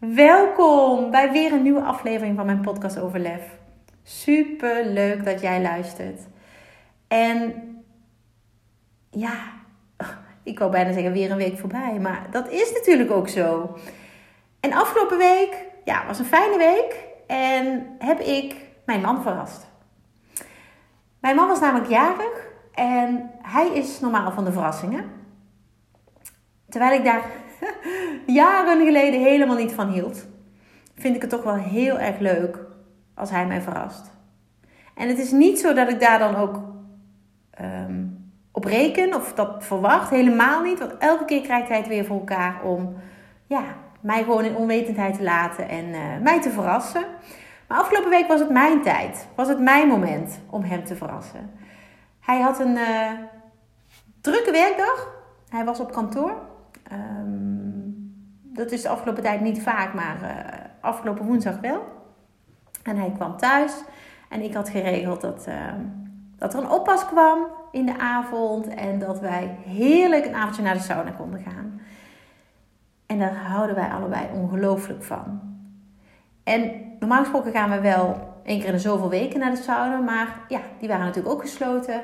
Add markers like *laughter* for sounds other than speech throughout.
Welkom bij weer een nieuwe aflevering van mijn podcast over lef. Super leuk dat jij luistert. En ja, ik wou bijna zeggen weer een week voorbij, maar dat is natuurlijk ook zo. En afgelopen week, ja, was een fijne week en heb ik mijn man verrast. Mijn man was namelijk jarig en hij is normaal van de verrassingen. Terwijl ik daar jaren geleden helemaal niet van hield, vind ik het toch wel heel erg leuk als hij mij verrast. En het is niet zo dat ik daar dan ook ehm, op reken of dat verwacht, helemaal niet. Want elke keer krijgt hij het weer voor elkaar om ja, mij gewoon in onwetendheid te laten en uh, mij te verrassen. Maar afgelopen week was het mijn tijd, was het mijn moment om hem te verrassen. Hij had een uh, drukke werkdag. Hij was op kantoor. Um, dat is de afgelopen tijd niet vaak, maar uh, afgelopen woensdag wel. En hij kwam thuis en ik had geregeld dat, uh, dat er een oppas kwam in de avond en dat wij heerlijk een avondje naar de sauna konden gaan. En daar houden wij allebei ongelooflijk van. En normaal gesproken gaan we wel één keer in de zoveel weken naar de sauna, maar ja, die waren natuurlijk ook gesloten.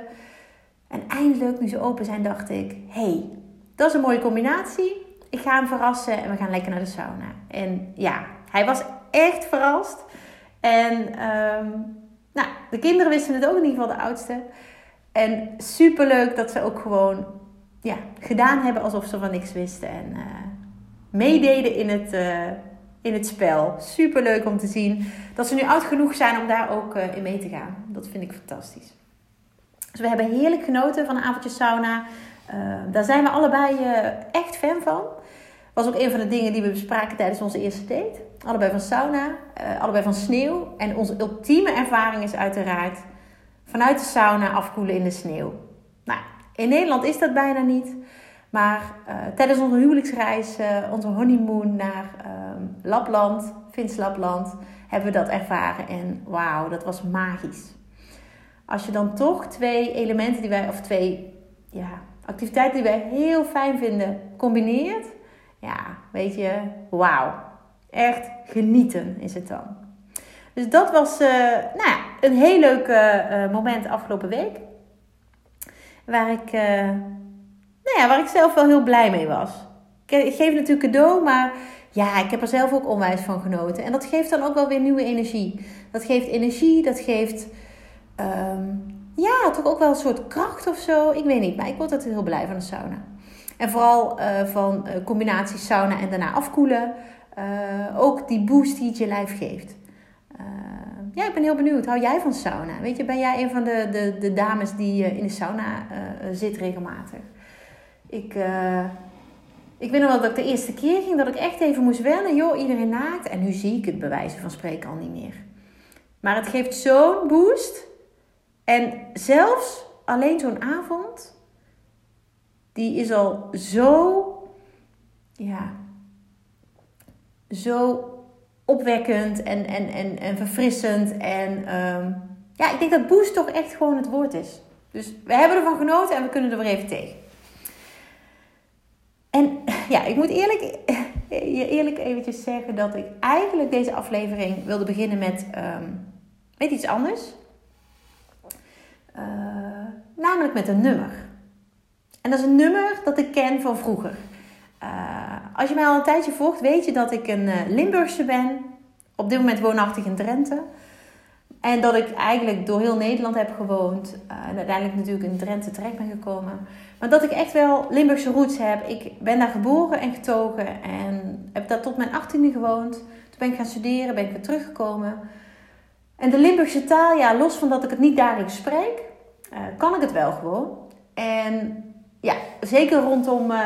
En eindelijk, nu ze open zijn, dacht ik: hey, dat is een mooie combinatie. Ik ga verrassen en we gaan lekker naar de sauna. En ja, hij was echt verrast. En um, nou, de kinderen wisten het ook in ieder geval, de oudste. En super leuk dat ze ook gewoon ja, gedaan hebben alsof ze van niks wisten. En uh, meededen in het, uh, in het spel. Super leuk om te zien dat ze nu oud genoeg zijn om daar ook uh, in mee te gaan. Dat vind ik fantastisch. Dus we hebben heerlijk genoten van een avondje sauna. daar zijn we allebei echt fan van. Was ook een van de dingen die we bespraken tijdens onze eerste date. Allebei van sauna, uh, allebei van sneeuw. En onze ultieme ervaring is uiteraard vanuit de sauna afkoelen in de sneeuw. Nou, in Nederland is dat bijna niet. Maar uh, tijdens onze huwelijksreis, uh, onze honeymoon naar Lapland, Fins Lapland, hebben we dat ervaren. En wauw, dat was magisch. Als je dan toch twee elementen die wij, of twee ja, activiteiten die wij heel fijn vinden, combineert ja, weet je, wauw. Echt genieten is het dan. Dus dat was uh, nou ja, een heel leuk uh, moment afgelopen week. Waar ik, nou ja, waar ik zelf wel heel blij mee was. Ik geef natuurlijk cadeau, maar ja, ik heb er zelf ook onwijs van genoten. En dat geeft dan ook wel weer nieuwe energie. Dat geeft energie, dat geeft um, ja, toch ook wel een soort kracht of zo. Ik weet niet, maar ik word altijd heel blij van de sauna. En vooral uh, van uh, combinatie sauna en daarna afkoelen. Uh, ook die boost die het je lijf geeft. ja, ik ben heel benieuwd. Hou jij van sauna? Weet je, ben jij een van de, de, de dames die in de sauna zit regelmatig? Ik, ik weet nog wel dat ik de eerste keer ging, dat ik echt even moest wennen. Joh, iedereen naakt. En nu zie ik het bewijzen van spreken al niet meer. Maar het geeft zo'n boost. En zelfs alleen zo'n avond die is al zo, ja, zo opwekkend en, en, en, en verfrissend. En um, ja, ik denk dat boost toch echt gewoon het woord is. Dus we hebben ervan genoten en we kunnen er weer even tegen. En ja, ik moet eerlijk, je eerlijk eventjes zeggen dat ik eigenlijk deze aflevering wilde beginnen met, um, iets anders. Uh, namelijk met een nummer. En dat is een nummer dat ik ken van vroeger. Uh, als je mij al een tijdje volgt, weet je dat ik een uh, Limburgse ben. Op dit moment woonachtig in Drenthe. En dat ik eigenlijk door heel Nederland heb gewoond. Uh, en uiteindelijk natuurlijk in Drenthe terecht ben gekomen. Maar dat ik echt wel Limburgse roots heb. Ik ben daar geboren en getogen. En heb daar tot mijn achttiende gewoond. Toen ben ik gaan studeren, ben ik weer teruggekomen. En de Limburgse taal, ja, los van dat ik het niet dagelijks spreek, kan ik het wel gewoon. En ja, zeker rondom uh,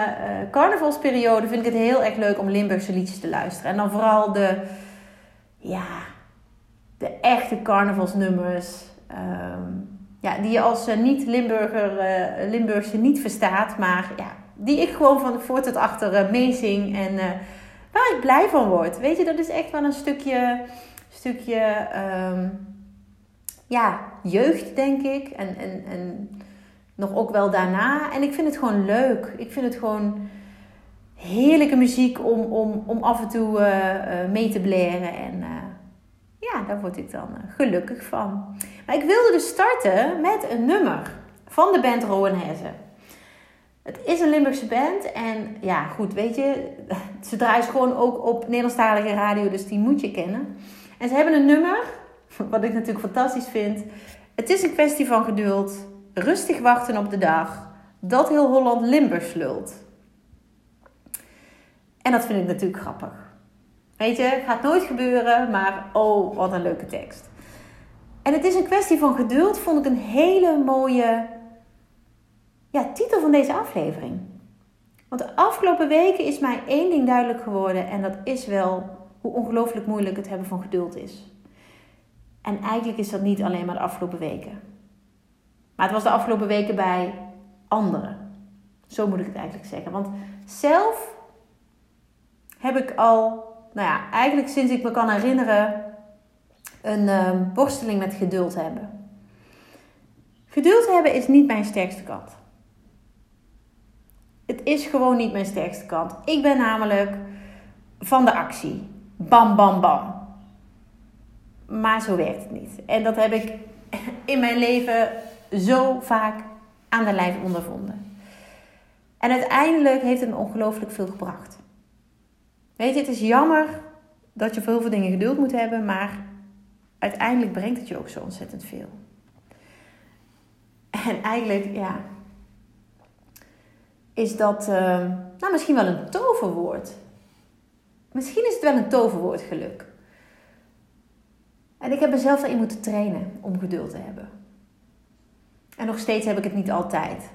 carnavalsperiode vind ik het heel erg leuk om Limburgse liedjes te luisteren. En dan vooral de, ja, de echte carnavalsnummers. Ehm, ja, die je als niet-Limburger, Limburgse niet verstaat. Maar ja, die ik gewoon van voor tot achter meezing. En waar ik blij van word. Weet je, dat is echt wel een stukje, stukje ehm, ja, jeugd, denk ik. En, en, en nog ook wel daarna. En ik vind het gewoon leuk. Ik vind het gewoon heerlijke muziek om, om, om af en toe uh, mee te blaren. En uh, ja, daar word ik dan gelukkig van. Maar ik wilde dus starten met een nummer van de band Rowan Hesse. Het is een Limburgse band en ja, goed, weet je, *laughs* ze draaien gewoon ook op Nederlandstalige radio, dus die moet je kennen. En ze hebben een nummer, *laughs* wat ik natuurlijk fantastisch vind. Het is een kwestie van geduld, rustig wachten op de dag, dat heel Holland Limburgs lult. En dat vind ik natuurlijk grappig. Weet je, gaat nooit gebeuren, maar oh, wat een leuke tekst. En het is een kwestie van geduld, vond ik een hele mooie ja, titel van deze aflevering. Want de afgelopen weken is mij één ding duidelijk geworden en dat is wel hoe ongelooflijk moeilijk het hebben van geduld is. En eigenlijk is dat niet alleen maar de afgelopen weken. Maar het was de afgelopen weken bij anderen. Zo moet ik het eigenlijk zeggen. Want zelf heb ik al, nou ja, eigenlijk sinds ik me kan herinneren, een uh, worsteling met geduld hebben. Geduld hebben is niet mijn sterkste kant. Het is gewoon niet mijn sterkste kant. Ik ben namelijk van de actie. Bam, bam, bam. Maar zo werkt het niet. En dat heb ik *laughs* in mijn leven zo vaak aan de lijf ondervonden. En uiteindelijk heeft het me ongelooflijk veel gebracht. Weet je, het is jammer dat je voor heel veel dingen geduld moet hebben, maar uiteindelijk brengt het je ook zo ontzettend veel. En eigenlijk, ja, is dat uh, nou, misschien wel een toverwoord. Misschien is het wel een toverwoord geluk. En ik heb mezelf daarin moeten trainen om geduld te hebben. En nog steeds heb ik het niet altijd.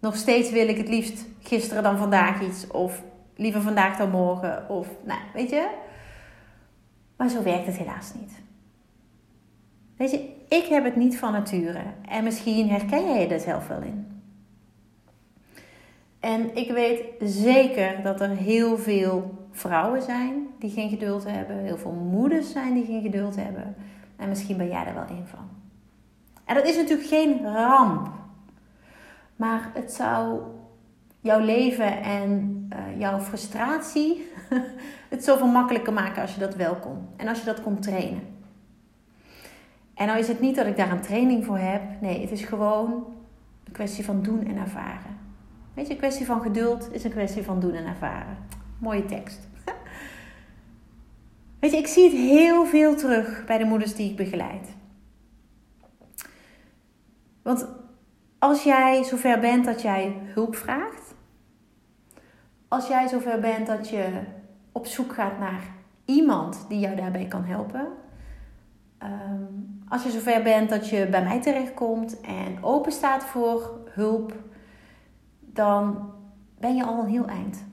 Nog steeds wil ik het liefst gisteren dan vandaag iets. Of liever vandaag dan morgen. Of, nou, weet je. Maar zo werkt het helaas niet. Weet je, ik heb het niet van nature. En misschien herken jij je er zelf wel in. En ik weet zeker dat er heel veel vrouwen zijn die geen geduld hebben. Heel veel moeders zijn die geen geduld hebben. En misschien ben jij er wel een van. En dat is natuurlijk geen ramp. Maar het zou jouw leven en uh, jouw frustratie *laughs* het zoveel makkelijker maken als je dat wel kon. En als je dat kon trainen. En nou is het niet dat ik daar een training voor heb. Nee, het is gewoon een kwestie van doen en ervaren. Weet je, een kwestie van geduld is een kwestie van doen en ervaren. Mooie tekst. *laughs* Weet je, ik zie het heel veel terug bij de moeders die ik begeleid. Want als jij zover bent dat jij hulp vraagt, als jij zover bent dat je op zoek gaat naar iemand die jou daarbij kan helpen, ehm, als je zover bent dat je bij mij terechtkomt en open staat voor hulp, dan ben je al een heel eind.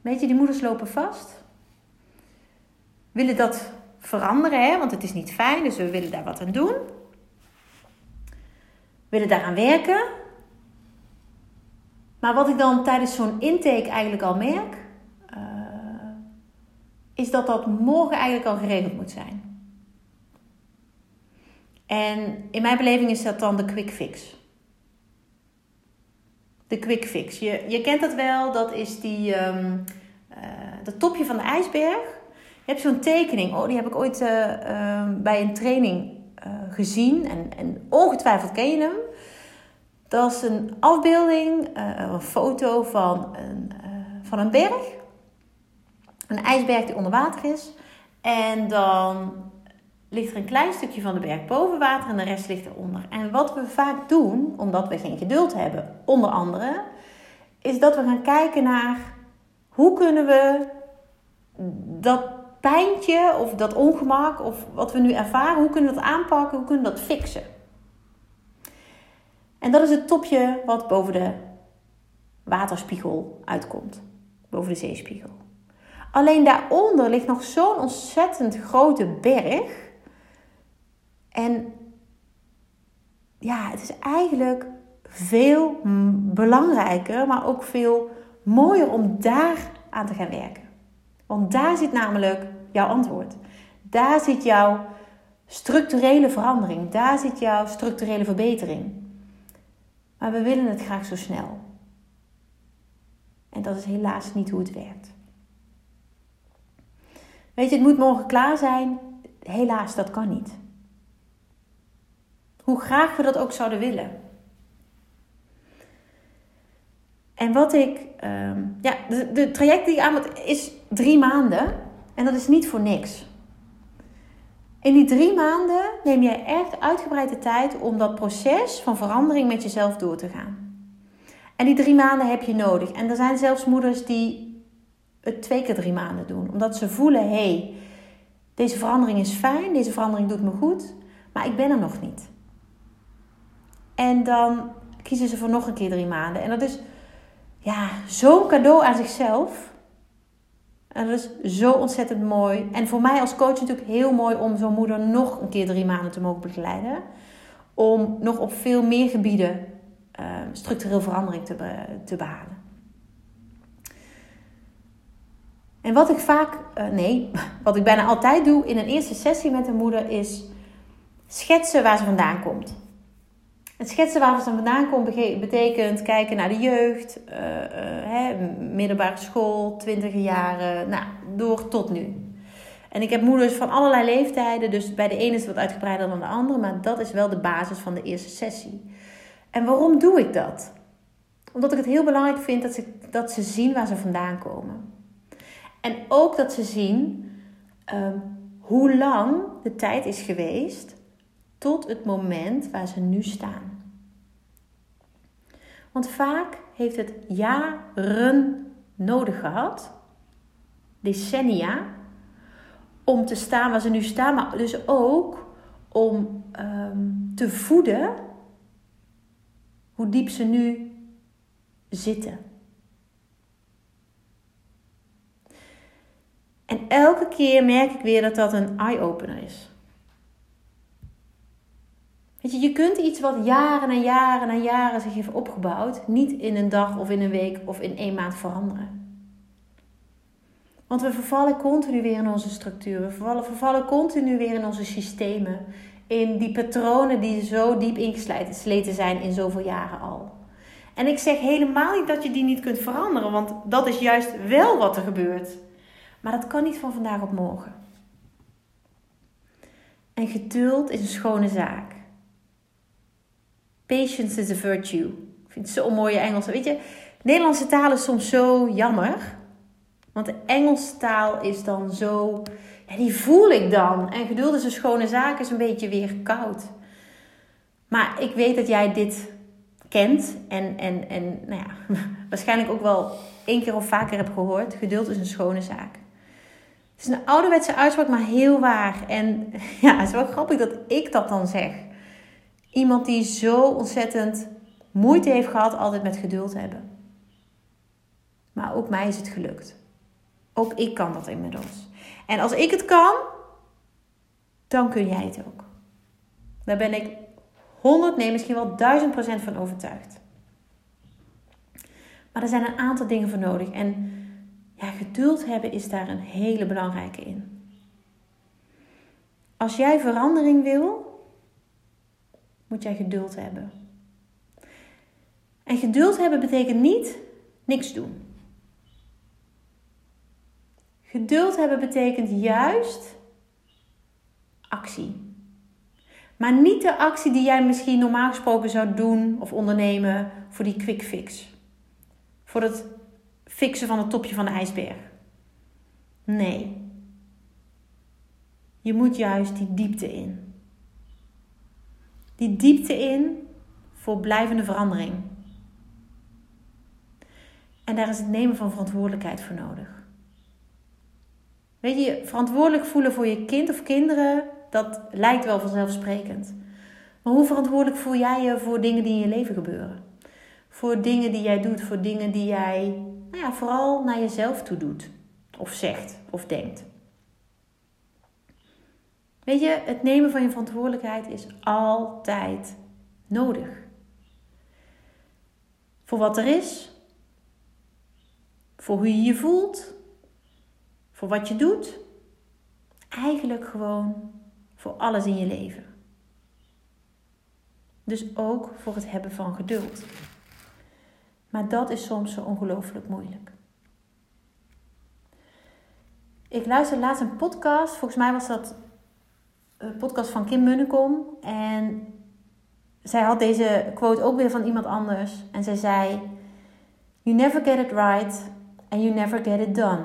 Weet je, die moeders lopen vast. Willen dat veranderen, hè? want het is niet fijn, dus we willen daar wat aan doen. Willen daaraan werken. Maar wat ik dan tijdens zo'n intake eigenlijk al merk, uh, is dat dat morgen eigenlijk al geregeld moet zijn. En in mijn beleving is dat dan de quick fix de quick fix. Je, je kent dat wel, dat is die, um, dat topje van de ijsberg. Je hebt zo'n tekening, oh, die heb ik ooit uh, bij een training uh, gezien en, en ongetwijfeld ken je hem. Dat is een afbeelding, een foto van een, van een berg. Een ijsberg die onder water is. En dan ligt er een klein stukje van de berg boven water en de rest ligt eronder. En wat we vaak doen, omdat we geen geduld hebben, onder andere, is dat we gaan kijken naar hoe kunnen we dat pijntje of dat ongemak of wat we nu ervaren, hoe kunnen we dat aanpakken, hoe kunnen we dat fixen. En dat is het topje wat boven de waterspiegel uitkomt, boven de zeespiegel. Alleen daaronder ligt nog zo'n ontzettend grote berg. En ja, het is eigenlijk veel belangrijker, maar ook veel mooier om daar aan te gaan werken. Want daar zit namelijk jouw antwoord. Daar zit jouw structurele verandering. Daar zit jouw structurele verbetering. Maar we willen het graag zo snel. En dat is helaas niet hoe het werkt. Weet je, het moet morgen klaar zijn. Helaas, dat kan niet. Hoe graag we dat ook zouden willen. En wat ik, ehm, ja, de, de traject die ik aan moet is drie maanden. En dat is niet voor niks. In die drie maanden neem jij echt uitgebreid de tijd om dat proces van verandering met jezelf door te gaan. En die drie maanden heb je nodig. En er zijn zelfs moeders die het twee keer drie maanden doen. Omdat ze voelen, hé, hey, deze verandering is fijn, deze verandering doet me goed, maar ik ben er nog niet. En dan kiezen ze voor nog een keer drie maanden. En dat is ja, zo'n cadeau aan zichzelf. En dat is zo ontzettend mooi. En voor mij als coach natuurlijk heel mooi om zo'n moeder nog een keer drie maanden te mogen begeleiden. Om nog op veel meer gebieden uh, structureel verandering te, te behalen. En wat ik vaak, uh, nee, *laughs* wat ik bijna altijd doe in een eerste sessie met een moeder is schetsen waar ze vandaan komt. Het schetsen waar ze vandaan komt betekent kijken naar de jeugd, uh, hè, middelbare school, twintige jaren, nou, door tot nu. En ik heb moeders van allerlei leeftijden, dus bij de ene is het wat uitgebreider dan de andere, maar dat is wel de basis van de eerste sessie. En waarom doe ik dat? Omdat ik het heel belangrijk vind dat ze, dat ze zien waar ze vandaan komen. En ook dat ze zien um, hoe lang de tijd is geweest tot het moment waar ze nu staan. Want vaak heeft het jaren nodig gehad, decennia, om te staan waar ze nu staan, maar dus ook om um, te voeden hoe diep ze nu zitten. En elke keer merk ik weer dat dat een eye-opener is. Je, je kunt iets wat jaren en jaren en jaren zich heeft opgebouwd, niet in een dag of in een week of in één maand veranderen. Want we vervallen continu weer in onze structuren, we vervallen, vervallen continu weer in onze systemen, in die patronen die zo diep ingesleten zijn in zoveel jaren al. En ik zeg helemaal niet dat je die niet kunt veranderen, want dat is juist wel wat er gebeurt. Maar dat kan niet van vandaag op morgen. En geduld is een schone zaak. Patience is a virtue. Ik vind het zo'n mooie Engels. Weet je, Nederlandse taal is soms zo jammer. Want de Engelse taal is dan zo... Ja, die voel ik dan. En geduld is een schone zaak is een beetje weer koud. Maar ik weet dat jij dit kent. En, en, en nou ja, *laughs* waarschijnlijk ook wel één keer of vaker hebt gehoord. Geduld is een schone zaak. Het is een ouderwetse uitspraak, maar heel waar. En *laughs* ja, het is wel grappig dat ik dat dan zeg. Iemand die zo ontzettend moeite heeft gehad altijd met geduld hebben. Maar ook mij is het gelukt. Ook ik kan dat inmiddels. En als ik het kan, dan kun jij het ook. Daar ben ik 100, nee misschien wel 1000 procent van overtuigd. Maar er zijn een aantal dingen voor nodig. En ja, geduld hebben is daar een hele belangrijke in. Als jij verandering wil, moet jij geduld hebben. En geduld hebben betekent niet niks doen. Geduld hebben betekent juist actie. Maar niet de actie die jij misschien normaal gesproken zou doen of ondernemen voor die quick fix. Voor het fixen van het topje van de ijsberg. Nee. Je moet juist die diepte in. Die diepte in voor blijvende verandering. En daar is het nemen van verantwoordelijkheid voor nodig. Weet je, verantwoordelijk voelen voor je kind of kinderen, dat lijkt wel vanzelfsprekend. Maar hoe verantwoordelijk voel jij je voor dingen die in je leven gebeuren? Voor dingen die jij doet, voor dingen die jij nou ja, vooral naar jezelf toe doet. of zegt of denkt. Weet je, het nemen van je verantwoordelijkheid is altijd nodig. Voor wat er is, voor hoe je je voelt, voor wat je doet. Eigenlijk gewoon voor alles in je leven. Dus ook voor het hebben van geduld. Maar dat is soms zo ongelooflijk moeilijk. Ik luisterde laatst een podcast. Volgens mij was dat podcast van Kim Munnekom. En zij had deze quote ook weer van iemand anders. En zij zei: You never get it right and you never get it done.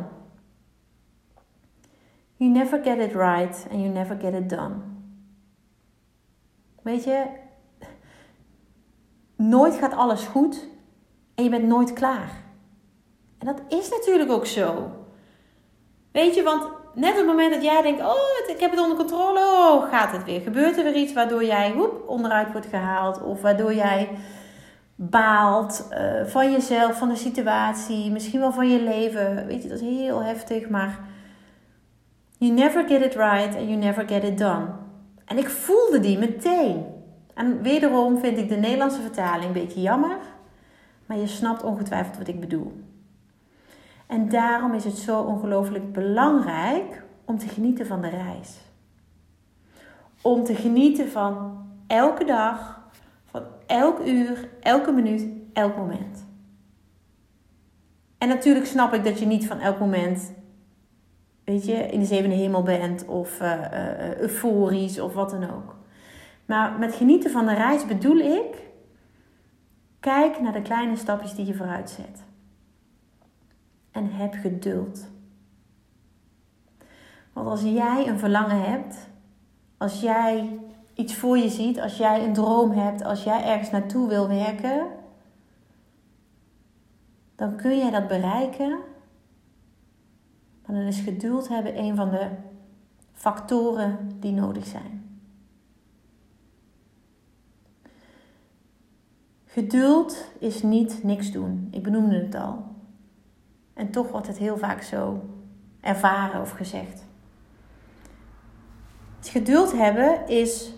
You never get it right and you never get it done. Weet je, nooit gaat alles goed en je bent nooit klaar. En dat is natuurlijk ook zo. Weet je, want net op het moment dat jij denkt: Oh, ik heb het onder controle, oh, gaat het weer. Gebeurt er weer iets waardoor jij hoep, onderuit wordt gehaald of waardoor jij baalt uh, van jezelf, van de situatie, misschien wel van je leven. Weet je, dat is heel heftig, maar you never get it right and you never get it done. En ik voelde die meteen. En wederom vind ik de Nederlandse vertaling een beetje jammer, maar je snapt ongetwijfeld wat ik bedoel. En daarom is het zo ongelooflijk belangrijk om te genieten van de reis. Om te genieten van elke dag, van elk uur, elke minuut, elk moment. En natuurlijk snap ik dat je niet van elk moment, weet je, in de zevende hemel bent of uh, uh, euforisch of wat dan ook. Maar met genieten van de reis bedoel ik, kijk naar de kleine stapjes die je vooruit zet. En heb geduld. Want als jij een verlangen hebt, als jij iets voor je ziet, als jij een droom hebt, als jij ergens naartoe wil werken, dan kun jij dat bereiken. Maar dan is geduld hebben een van de factoren die nodig zijn. Geduld is niet niks doen. Ik benoemde het al. En toch wordt het heel vaak zo ervaren of gezegd. Het geduld hebben is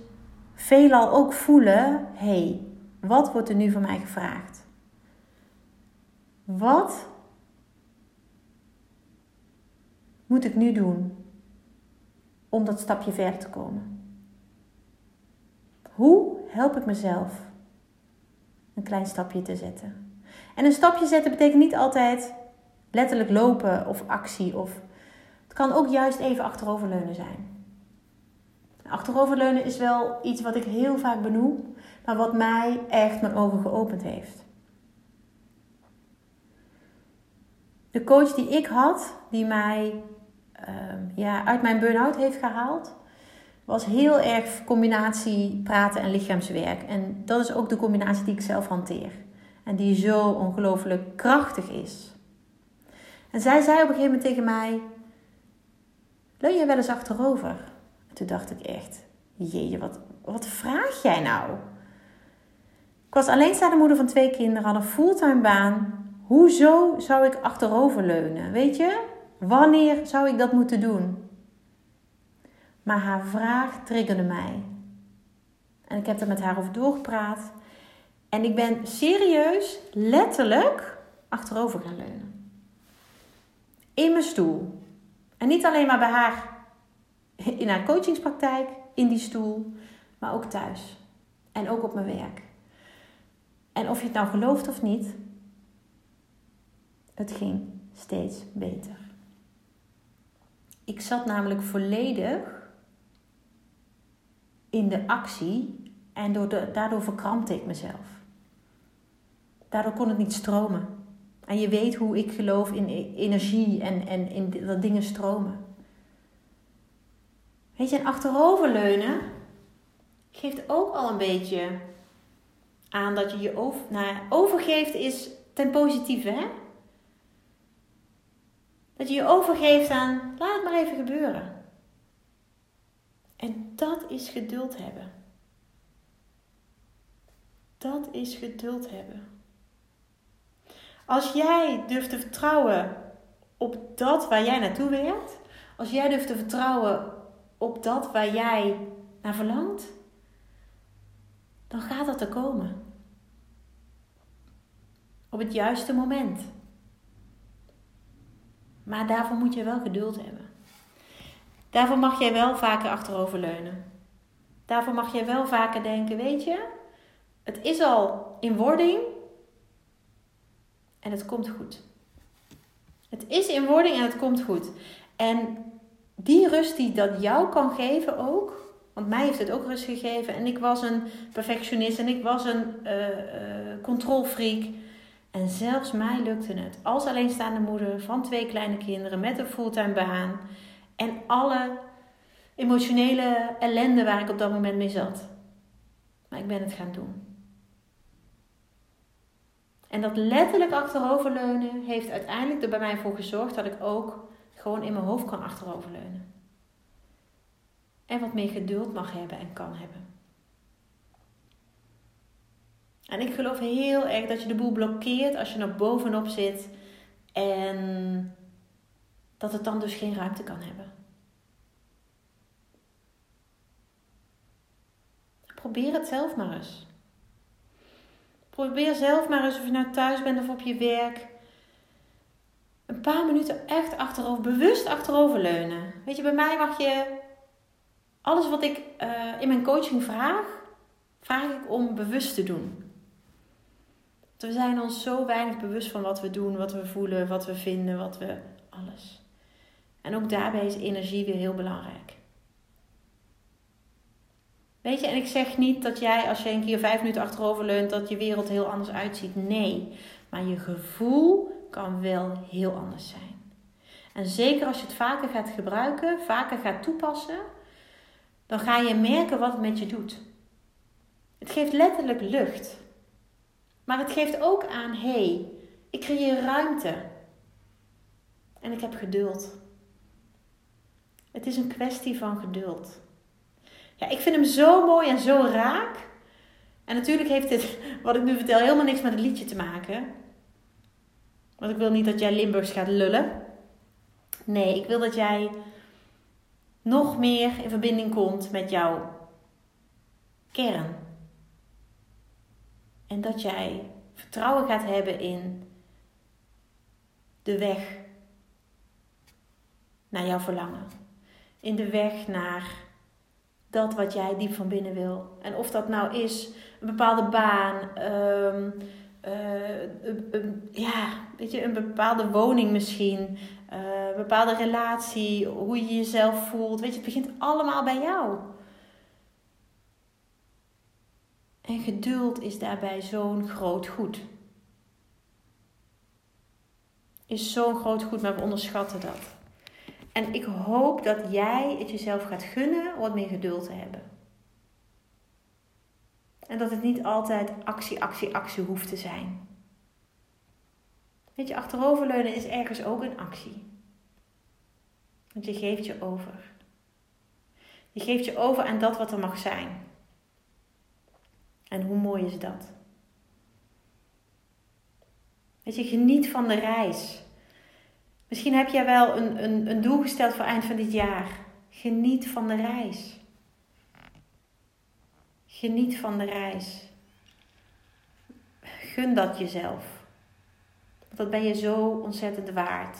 veelal ook voelen: hé, hey, wat wordt er nu van mij gevraagd? Wat moet ik nu doen om dat stapje verder te komen? Hoe help ik mezelf een klein stapje te zetten? En een stapje zetten betekent niet altijd letterlijk lopen of actie. Of... Het kan ook juist even achteroverleunen zijn. Achteroverleunen is wel iets wat ik heel vaak benoem, maar wat mij echt mijn ogen geopend heeft. De coach die ik had, die mij uh, ja, uit mijn burn-out heeft gehaald, was heel erg combinatie praten en lichaamswerk. En dat is ook de combinatie die ik zelf hanteer. En die zo ongelooflijk krachtig is. En zij zei op een gegeven moment tegen mij: Leun je wel eens achterover? En toen dacht ik echt: Jeetje, wat, wat vraag jij nou? Ik was alleenstaande moeder van twee kinderen, had een fulltime baan. Hoezo zou ik achterover leunen? Weet je? Wanneer zou ik dat moeten doen? Maar haar vraag triggerde mij. En ik heb er met haar over doorgepraat. En ik ben serieus, letterlijk achterover gaan leunen in mijn stoel. En niet alleen maar bij haar in haar coachingspraktijk, in die stoel, maar ook thuis. En ook op mijn werk. En of je het nou gelooft of niet, het ging steeds beter. Ik zat namelijk volledig in de actie en daardoor verkrampte ik mezelf. Daardoor kon het niet stromen. En je weet hoe ik geloof in e- energie en, en in dat dingen stromen. Weet je, en achteroverleunen geeft ook al een beetje aan dat je je over, nou, overgeeft is ten positieve, hè? Dat je je overgeeft aan, laat het maar even gebeuren. En dat is geduld hebben. Dat is geduld hebben. Als jij durft te vertrouwen op dat waar jij naartoe werkt, als jij durft te vertrouwen op dat waar jij naar verlangt, dan gaat dat er komen. Op het juiste moment. Maar daarvoor moet je wel geduld hebben. Daarvoor mag jij wel vaker achteroverleunen. Daarvoor mag jij wel vaker denken, weet je, het is al in wording en het komt goed. Het is in wording en het komt goed. En die rust die dat jou kan geven ook, want mij heeft het ook rust gegeven en ik was een perfectionist en ik was een uh, controlfreak. En zelfs mij lukte het als alleenstaande moeder van twee kleine kinderen met een fulltime baan en alle emotionele ellende waar ik op dat moment mee zat. Maar ik ben het gaan doen. En dat letterlijk achteroverleunen heeft uiteindelijk er bij mij voor gezorgd dat ik ook gewoon in mijn hoofd kan achteroverleunen. En wat meer geduld mag hebben en kan hebben. En ik geloof heel erg dat je de boel blokkeert als je er bovenop zit en dat het dan dus geen ruimte kan hebben. Probeer het zelf maar eens. Probeer zelf maar eens of je nou thuis bent of op je werk. Een paar minuten echt achterover, bewust achterover leunen. Weet je, bij mij mag je alles wat ik uh, in mijn coaching vraag, vraag ik om bewust te doen. We zijn ons zo weinig bewust van wat we doen, wat we voelen, wat we vinden, wat we alles. En ook daarbij is energie weer heel belangrijk. Weet je, en ik zeg niet dat jij als je een keer vijf minuten achterover leunt, dat je wereld heel anders uitziet. Nee, maar je gevoel kan wel heel anders zijn. En zeker als je het vaker gaat gebruiken, vaker gaat toepassen, dan ga je merken wat het met je doet. Het geeft letterlijk lucht. Maar het geeft ook aan, hé, hey, ik creëer ruimte. En ik heb geduld. Het is een kwestie van geduld. Ja, ik vind hem zo mooi en zo raak. En natuurlijk heeft dit, *laughs* wat ik nu vertel, helemaal niks met het liedje te maken. Want ik wil niet dat jij Limburgs gaat lullen. Nee, ik wil dat jij nog meer in verbinding komt met jouw kern. En dat jij vertrouwen gaat hebben in de weg naar jouw verlangen. In de weg naar dat wat jij diep van binnen wil. En of dat nou is een bepaalde baan, um, ja, weet je, een bepaalde woning misschien, uh, een bepaalde relatie, hoe je jezelf voelt. Weet je, het begint allemaal bij jou. En geduld is daarbij zo'n groot goed. Is zo'n groot goed, maar we onderschatten dat. En ik hoop dat jij het jezelf gaat gunnen wat meer geduld te hebben. En dat het niet altijd actie, actie, actie hoeft te zijn. Weet je, achteroverleunen is ergens ook een actie. Want je geeft je over. Je geeft je over aan dat wat er mag zijn. En hoe mooi is dat? Weet je, geniet van de reis. Misschien heb jij wel een, een, een doel gesteld voor eind van dit jaar. Geniet van de reis. Geniet van de reis. Gun dat jezelf. Want dat ben je zo ontzettend waard.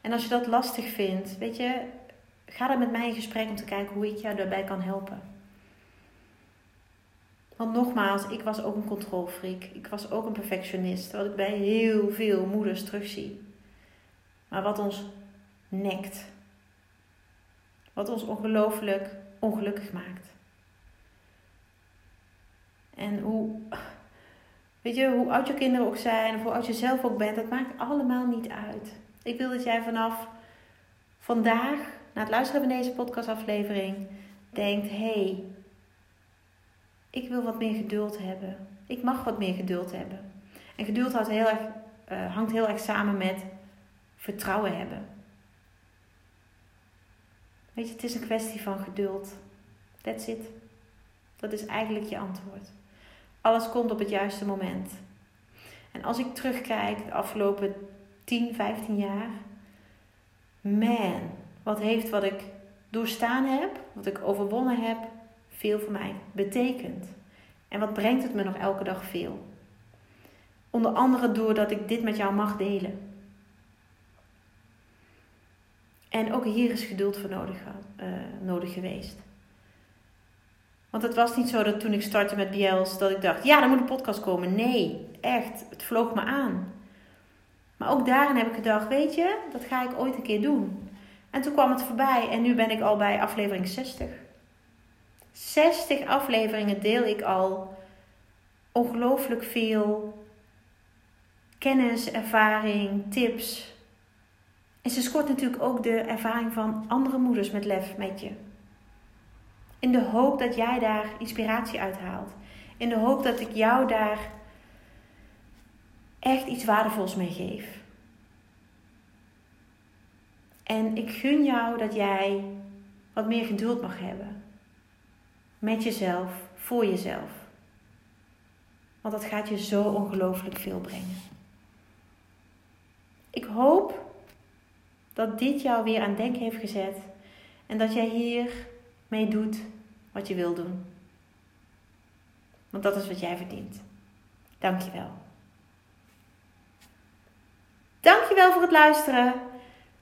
En als je dat lastig vindt, weet je, ga dan met mij in gesprek om te kijken hoe ik jou daarbij kan helpen. Want nogmaals, ik was ook een controlfreak. Ik was ook een perfectionist. Wat ik bij heel veel moeders terugzie. Maar wat ons nekt. Wat ons ongelooflijk ongelukkig maakt. En hoe, weet je, hoe oud je kinderen ook zijn, of hoe oud je zelf ook bent, dat maakt allemaal niet uit. Ik wil dat jij vanaf vandaag, na het luisteren van deze podcastaflevering, denkt: hé, hey, ik wil wat meer geduld hebben. Ik mag wat meer geduld hebben. En geduld houdt heel erg, uh, hangt heel erg samen met vertrouwen hebben. Weet je, het is een kwestie van geduld. That's it. Dat is eigenlijk je antwoord. Alles komt op het juiste moment. En als ik terugkijk de afgelopen 10, 15 jaar. Man, wat heeft wat ik doorstaan heb, wat ik overwonnen heb, veel voor mij betekend. En wat brengt het me nog elke dag veel? Onder andere doordat ik dit met jou mag delen. En ook hier is geduld voor nodig, uh, nodig geweest. Want het was niet zo dat toen ik startte met BL's dat ik dacht, ja, er moet een podcast komen. Nee, echt, het vloog me aan. Maar ook daarin heb ik gedacht, weet je, dat ga ik ooit een keer doen. En toen kwam het voorbij en nu ben ik al bij aflevering 60. 60 afleveringen deel ik al ongelooflijk veel kennis, ervaring, tips. En ze scoort natuurlijk ook de ervaring van andere moeders met lef met je. In de hoop dat jij daar inspiratie uit haalt. In de hoop dat ik jou daar echt iets waardevols mee geef. En ik gun jou dat jij wat meer geduld mag hebben. Met jezelf, voor jezelf. Want dat gaat je zo ongelooflijk veel brengen. Ik hoop dat dit jou weer aan denken heeft gezet. En dat jij hier mee doet wat je wil doen. Want dat is wat jij verdient. Dankjewel. Dankjewel voor het luisteren.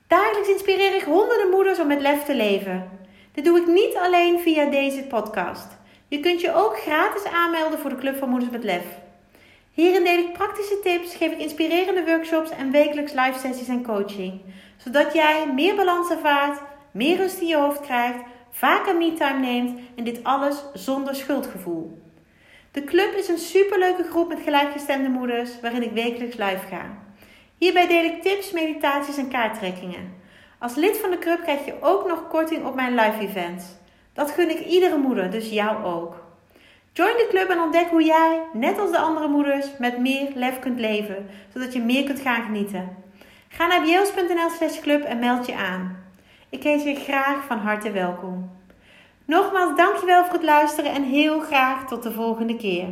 Dagelijks inspireer ik honderden moeders om met lef te leven. Dit doe ik niet alleen via deze podcast. Je kunt je ook gratis aanmelden voor de Club van Moeders met Lef. Hierin deel ik praktische tips, geef ik inspirerende workshops en wekelijks live sessies en coaching. Zodat jij meer balans ervaart, meer rust in je hoofd krijgt, vaker me-time neemt en dit alles zonder schuldgevoel. De club is een superleuke groep met gelijkgestemde moeders waarin ik wekelijks live ga. Hierbij deel ik tips, meditaties en kaarttrekkingen. Als lid van de club krijg je ook nog korting op mijn live events. Dat gun ik iedere moeder, dus jou ook. Join de club en ontdek hoe jij, net als de andere moeders, met meer lef kunt leven, zodat je meer kunt gaan genieten. Ga naar bjels.nl slash club en meld je aan. Ik heet je graag van harte welkom. Nogmaals, dankjewel voor het luisteren en heel graag tot de volgende keer.